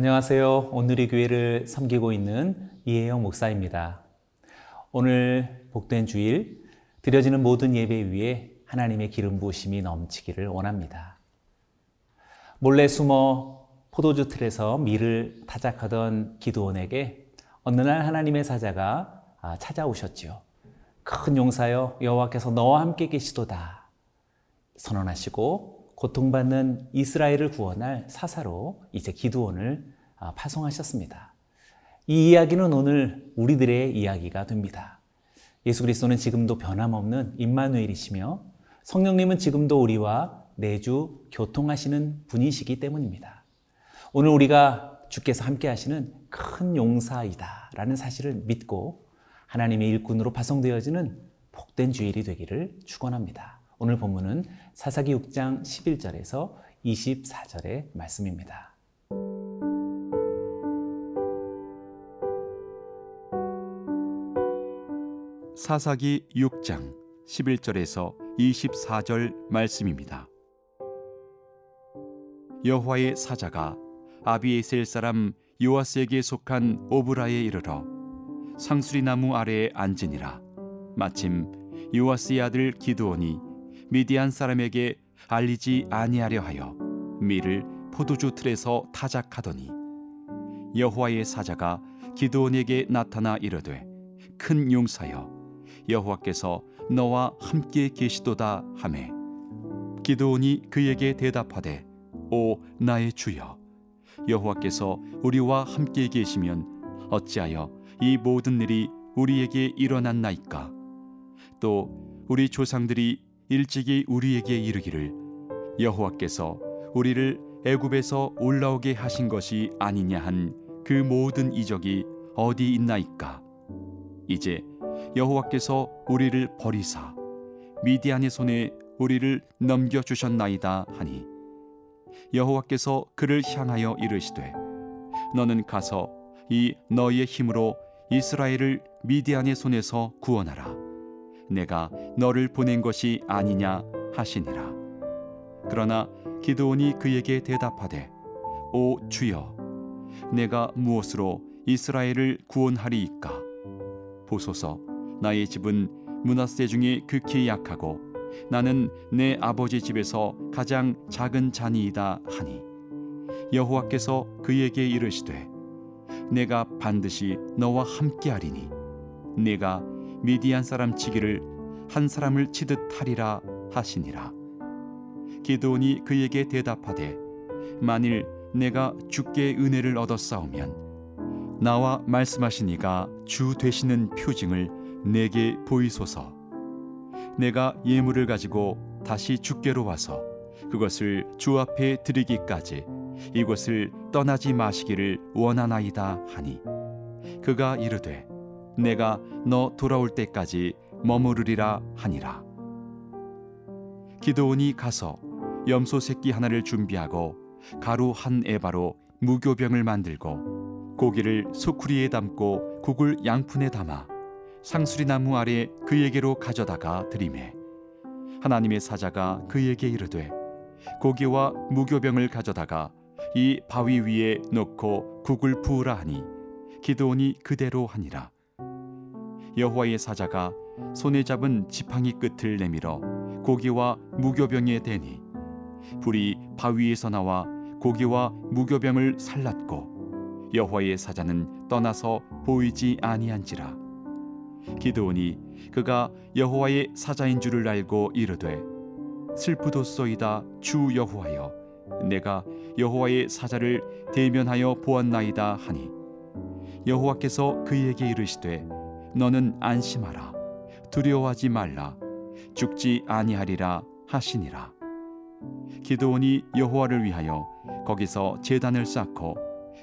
안녕하세요. 오늘의 교회를 섬기고 있는 이혜영 목사입니다. 오늘 복된 주일 드려지는 모든 예배 위에 하나님의 기름 부으심이 넘치기를 원합니다. 몰래 숨어 포도주 틀에서 밀을 타작하던 기도원에게 어느 날 하나님의 사자가 아, 찾아오셨지요. 큰 용사여 여호와께서 너와 함께 계시도다 선언하시고 고통받는 이스라엘을 구원할 사사로 이제 기도원을 아, 파송하셨습니다. 이 이야기는 오늘 우리들의 이야기가 됩니다. 예수 그리스도는 지금도 변함없는 임마누엘이시며 성령님은 지금도 우리와 내주 교통하시는 분이시기 때문입니다. 오늘 우리가 주께서 함께 하시는 큰 용사이다 라는 사실을 믿고 하나님의 일꾼으로 파송되어지는 복된 주일이 되기를 축원합니다. 오늘 본문은 사사기 6장 11절에서 24절의 말씀입니다. 사사기 6장 11절에서 24절 말씀입니다. 여호와의 사자가 아비에셀 사람 요아스에게 속한 오브라에 이르러 상수리 나무 아래에 앉으니라 마침 요아스의 아들 기드온이 미디안 사람에게 알리지 아니하려 하여 밀을 포도주 틀에서 타작하더니 여호와의 사자가 기드온에게 나타나 이르되 큰 용사여 여호와께서 너와 함께 계시도다 하매. 기드온이 그에게 대답하되 오 나의 주여 여호와께서 우리와 함께 계시면 어찌하여 이 모든 일이 우리에게 일어났나이까? 또 우리 조상들이 일찍이 우리에게 이르기를 여호와께서 우리를 애굽에서 올라오게 하신 것이 아니냐 한 그 모든 이적이 어디 있나이까? 이제 여호와께서 우리를 버리사 미디안의 손에 우리를 넘겨 주셨나이다 하니 여호와께서 그를 향하여 이르시되 너는 가서 이 너의 힘으로 이스라엘을 미디안의 손에서 구원하라 내가 너를 보낸 것이 아니냐 하시니라. 그러나 기드온이 그에게 대답하되 오 주여 내가 무엇으로 이스라엘을 구원하리이까? 보소서 나의 집은 문하세 중에 극히 약하고 나는 내 아버지 집에서 가장 작은 자니이다 하니 여호와께서 그에게 이르시되 내가 반드시 너와 함께하리니 내가 미디안 사람 치기를 한 사람을 치듯 하리라 하시니라. 기드온이 그에게 대답하되 만일 내가 주께 은혜를 얻었사오면 나와 말씀하신 이가 주 되시는 표징을 내게 보이소서. 내가 예물을 가지고 다시 주께로 와서 그것을 주 앞에 드리기까지 이곳을 떠나지 마시기를 원하나이다 하니 그가 이르되 내가 너 돌아올 때까지 머무르리라 하니라. 기도온이 가서 염소 새끼 하나를 준비하고 가루 한 에바로 무교병을 만들고 고기를 소쿠리에 담고 국을 양푼에 담아 상수리 나무 아래 그에게로 가져다가 드림에 하나님의 사자가 그에게 이르되 고기와 무교병을 가져다가 이 바위 위에 놓고 국을 부으라 하니 기도온이 그대로 하니라 여호와의 사자가 손에 잡은 지팡이 끝을 내밀어 고기와 무교병에 대니 불이 바위에서 나와 고기와 무교병을 살랐고 여호와의 사자는 떠나서 보이지 아니한지라. 기드온이 그가 여호와의 사자인 줄을 알고 이르되 슬프도소이다 주 여호와여 내가 여호와의 사자를 대면하여 보았나이다 하니. 여호와께서 그에게 이르시되 너는 안심하라 두려워하지 말라 죽지 아니하리라 하시니라 기드온이 여호와를 위하여 거기서 제단을 쌓고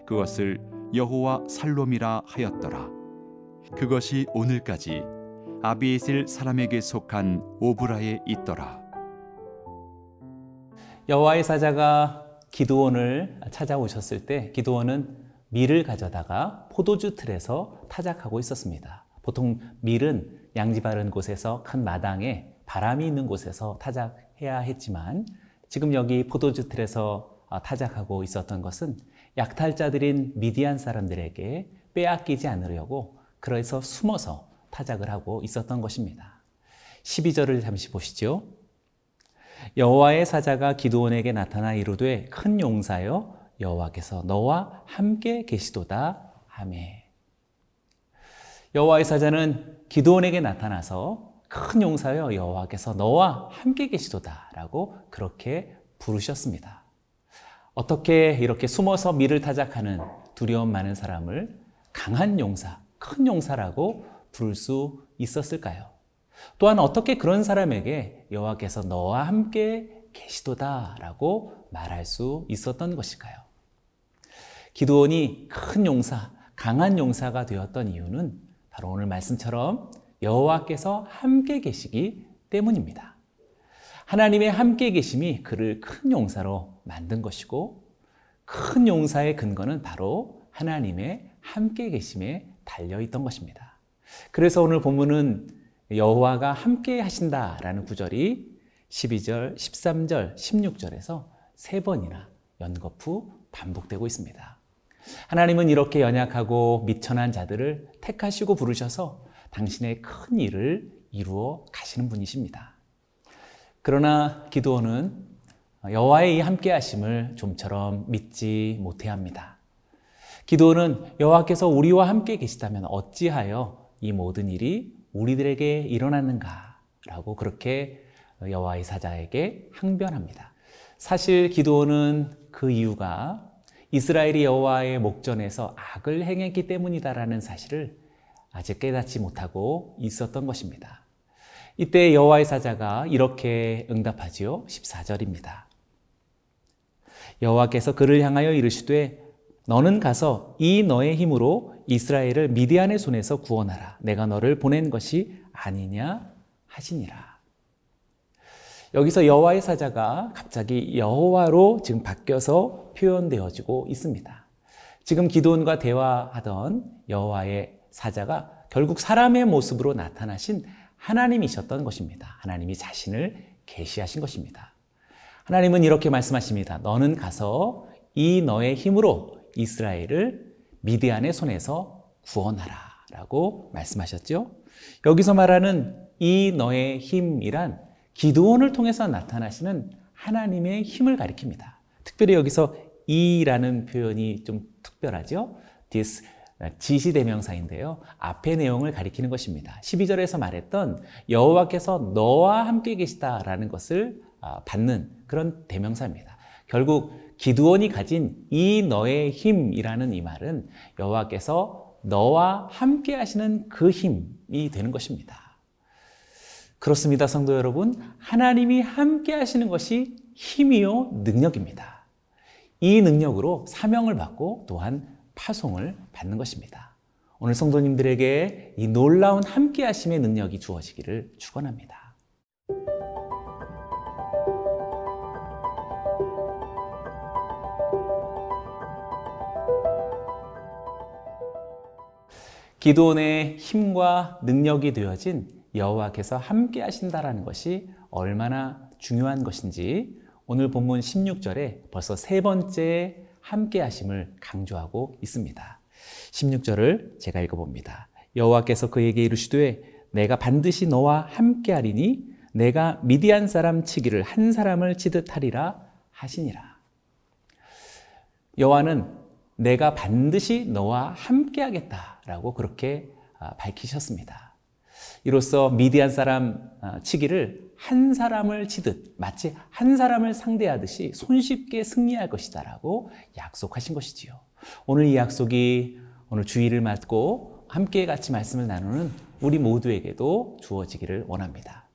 그것을 여호와 살롬이라 하였더라 그것이 오늘까지 아비에셀 사람에게 속한 오브라에 있더라. 여호와의 사자가 기드온을 찾아오셨을 때 기드온은 밀을 가져다가 포도주 틀에서 타작하고 있었습니다. 보통 밀은 양지 바른 곳에서 큰 마당에 바람이 있는 곳에서 타작해야 했지만 지금 여기 포도주 틀에서 타작하고 있었던 것은 약탈자들인 미디안 사람들에게 빼앗기지 않으려고 그래서 숨어서 타작을 하고 있었던 것입니다. 12절을 잠시 보시죠. 여호와의 사자가 기도원에게 나타나 이르되 큰 용사여 여호와께서 너와 함께 계시도다 하매 여호와의 사자는 기도원에게 나타나서 큰 용사여 여호와께서 너와 함께 계시도다라고 그렇게 부르셨습니다. 어떻게 이렇게 숨어서 미를 타작하는 두려움 많은 사람을 강한 용사, 큰 용사라고 부를 수 있었을까요? 또한 어떻게 그런 사람에게 여호와께서 너와 함께 계시도다라고 말할 수 있었던 것일까요? 기도원이 큰 용사, 강한 용사가 되었던 이유는 바로 오늘 말씀처럼 여호와께서 함께 계시기 때문입니다. 하나님의 함께 계심이 그를 큰 용사로 만든 것이고 큰 용사의 근거는 바로 하나님의 함께 계심에 달려 있던 것입니다. 그래서 오늘 본문은 여호와가 함께 하신다라는 구절이 12절, 13절, 16절에서 세 번이나 연거푸 반복되고 있습니다. 하나님은 이렇게 연약하고 미천한 자들을 택하시고 부르셔서 당신의 큰 일을 이루어 가시는 분이십니다. 그러나 기도원은 여호와의 이 함께 하심을 좀처럼 믿지 못해 합니다. 기도원은 여호와께서 우리와 함께 계시다면 어찌하여 이 모든 일이 우리들에게 일어났는가라고 그렇게 여호와의 사자에게 항변합니다. 사실 기도원은 그 이유가 이스라엘이 여호와의 목전에서 악을 행했기 때문이다라는 사실을 아직 깨닫지 못하고 있었던 것입니다. 이때 여호와의 사자가 이렇게 응답하지요. 14절입니다. 여호와께서 그를 향하여 이르시되 너는 가서 이 너의 힘으로 이스라엘을 미디안의 손에서 구원하라. 내가 너를 보낸 것이 아니냐 하시니라. 여기서 여호와의 사자가 갑자기 여호와로 지금 바뀌어서 표현되어지고 있습니다. 지금 기도원과 대화하던 여호와의 사자가 결국 사람의 모습으로 나타나신 하나님이셨던 것입니다. 하나님이 자신을 계시하신 것입니다. 하나님은 이렇게 말씀하십니다. 너는 가서 이 너의 힘으로 이스라엘을 미디안의 손에서 구원하라 라고 말씀하셨죠. 여기서 말하는 이 너의 힘이란 기도원을 통해서 나타나시는 하나님의 힘을 가리킵니다. 특별히 여기서 이라는 표현이 좀 특별하죠. this 지시대명사인데요. 앞의 내용을 가리키는 것입니다. 12절에서 말했던 여호와께서 너와 함께 계시다라는 것을 아, 받는 그런 대명사입니다. 결국 기두원이 가진 이 너의 힘이라는 이 말은 여호와께서 너와 함께 하시는 그 힘이 되는 것입니다. 그렇습니다, 성도 여러분. 하나님이 함께 하시는 것이 힘이요 능력입니다. 이 능력으로 사명을 받고 또한 파송을 받는 것입니다. 오늘 성도님들에게 이 놀라운 함께 하심의 능력이 주어지기를 축원합니다. 기도원의 힘과 능력이 되어진 여호와께서 함께 하신다라는 것이 얼마나 중요한 것인지 오늘 본문 16절에 벌써 세 번째 함께 하심을 강조하고 있습니다. 16절을 제가 읽어봅니다. 여호와께서 그에게 이르시되 내가 반드시 너와 함께 하리니 내가 미디안 사람 치기를 한 사람을 치듯 하리라 하시니라. 여호와는 내가 반드시 너와 함께 하겠다라고 그렇게 아, 밝히셨습니다. 이로써 미디안 사람 아, 치기를 한 사람을 치듯 마치 한 사람을 상대하듯이 손쉽게 승리할 것이다라고 약속하신 것이지요. 오늘 이 약속이 오늘 주의를 맞고 함께 같이 말씀을 나누는 우리 모두에게도 주어지기를 원합니다.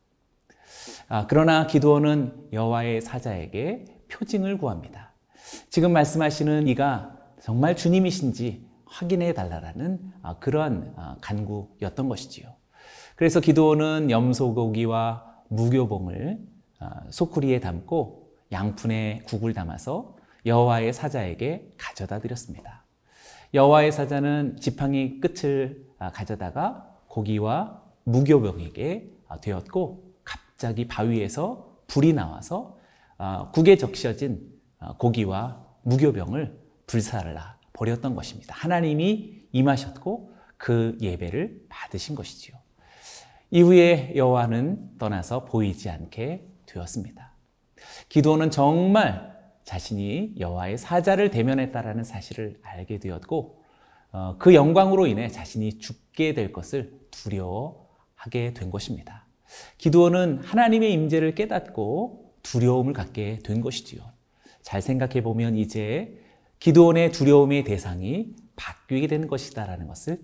아, 그러나 기도원은 여호와의 사자에게 표징을 구합니다. 지금 말씀하시는 이가 정말 주님이신지 확인해 달라라는 아, 그러한 아, 간구였던 것이지요. 그래서 기도원은 염소고기와 무교봉을 아, 소쿠리에 담고 양푼에 국을 담아서 여호와의 사자에게 가져다 드렸습니다. 여호와의 사자는 지팡이 끝을 가져다가 고기와 무교병에게 되었고 갑자기 바위에서 불이 나와서 국에 적셔진 고기와 무교병을 불살라 버렸던 것입니다. 하나님이 임하셨고 그 예배를 받으신 것이지요. 이후에 여호와는 떠나서 보이지 않게 되었습니다. 기도는 정말 자신이 여호와의 사자를 대면했다라는 사실을 알게 되었고 어, 그 영광으로 인해 자신이 죽게 될 것을 두려워하게 된 것입니다. 기도원은 하나님의 임재를 깨닫고 두려움을 갖게 된 것이지요. 잘 생각해 보면 이제 기도원의 두려움의 대상이 바뀌게 되는 것이다라는 것을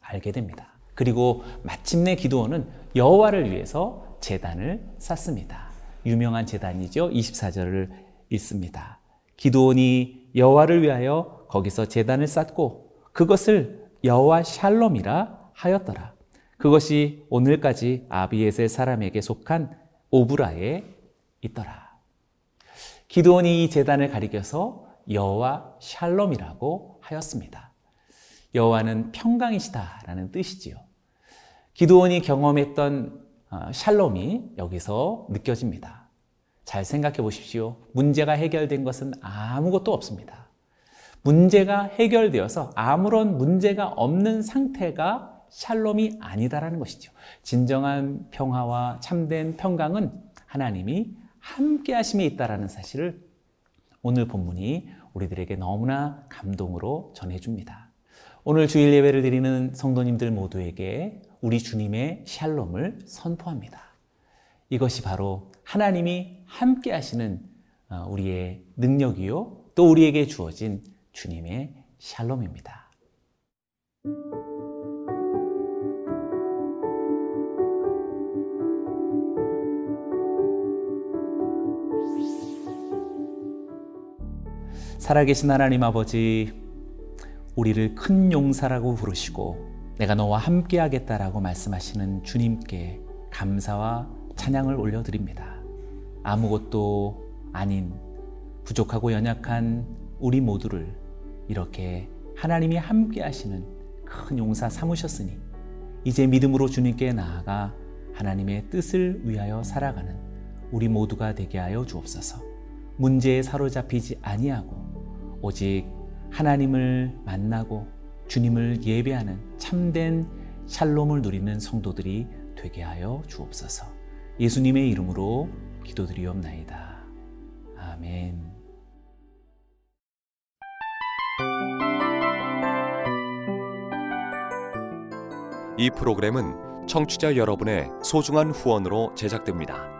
알게 됩니다. 그리고 마침내 기도원은 여호와를 위해서 제단을 쌓습니다. 유명한 제단이죠. 24절을 읽습니다. 기도원이 여호와를 위하여 거기서 제단을 쌓고 그것을 여호와 샬롬이라 하였더라. 그것이 오늘까지 아비에셀 사람에게 속한 오브라에 있더라. 기도원이 이 제단을 가리켜서 여호와 샬롬이라고 하였습니다. 여호와는 평강이시다라는 뜻이지요. 기도원이 경험했던 어, 샬롬이 여기서 느껴집니다. 잘 생각해 보십시오. 문제가 해결된 것은 아무것도 없습니다. 문제가 해결되어서 아무런 문제가 없는 상태가 샬롬이 아니다라는 것이죠. 진정한 평화와 참된 평강은 하나님이 함께 하심에 있다라는 사실을 오늘 본문이 우리들에게 너무나 감동으로 전해 줍니다. 오늘 주일 예배를 드리는 성도님들 모두에게 우리 주님의 샬롬을 선포합니다. 이것이 바로 하나님이 함께 하시는 어, 우리의 능력이요. 또 우리에게 주어진 주님의 샬롬입니다. 살아계신 하나님 아버지, 우리를 큰 용사라고 부르시고 내가 너와 함께 하겠다라고 말씀하시는 주님께 감사와 찬양을 올려드립니다. 아무것도 아닌 부족하고 연약한 우리 모두를 이렇게 하나님이 함께 하시는 큰 용사 삼으셨으니 이제 믿음으로 주님께 나아가 하나님의 뜻을 위하여 살아가는 우리 모두가 되게 하여 주옵소서. 문제에 사로잡히지 아니하고 오직 하나님을 만나고 주님을 예배하는 참된 샬롬을 누리는 성도들이 되게 하여 주옵소서. 예수님의 이름으로 기도드리옵나이다. 아멘. 이 프로그램은 청취자 여러분의 소중한 후원으로 제작됩니다.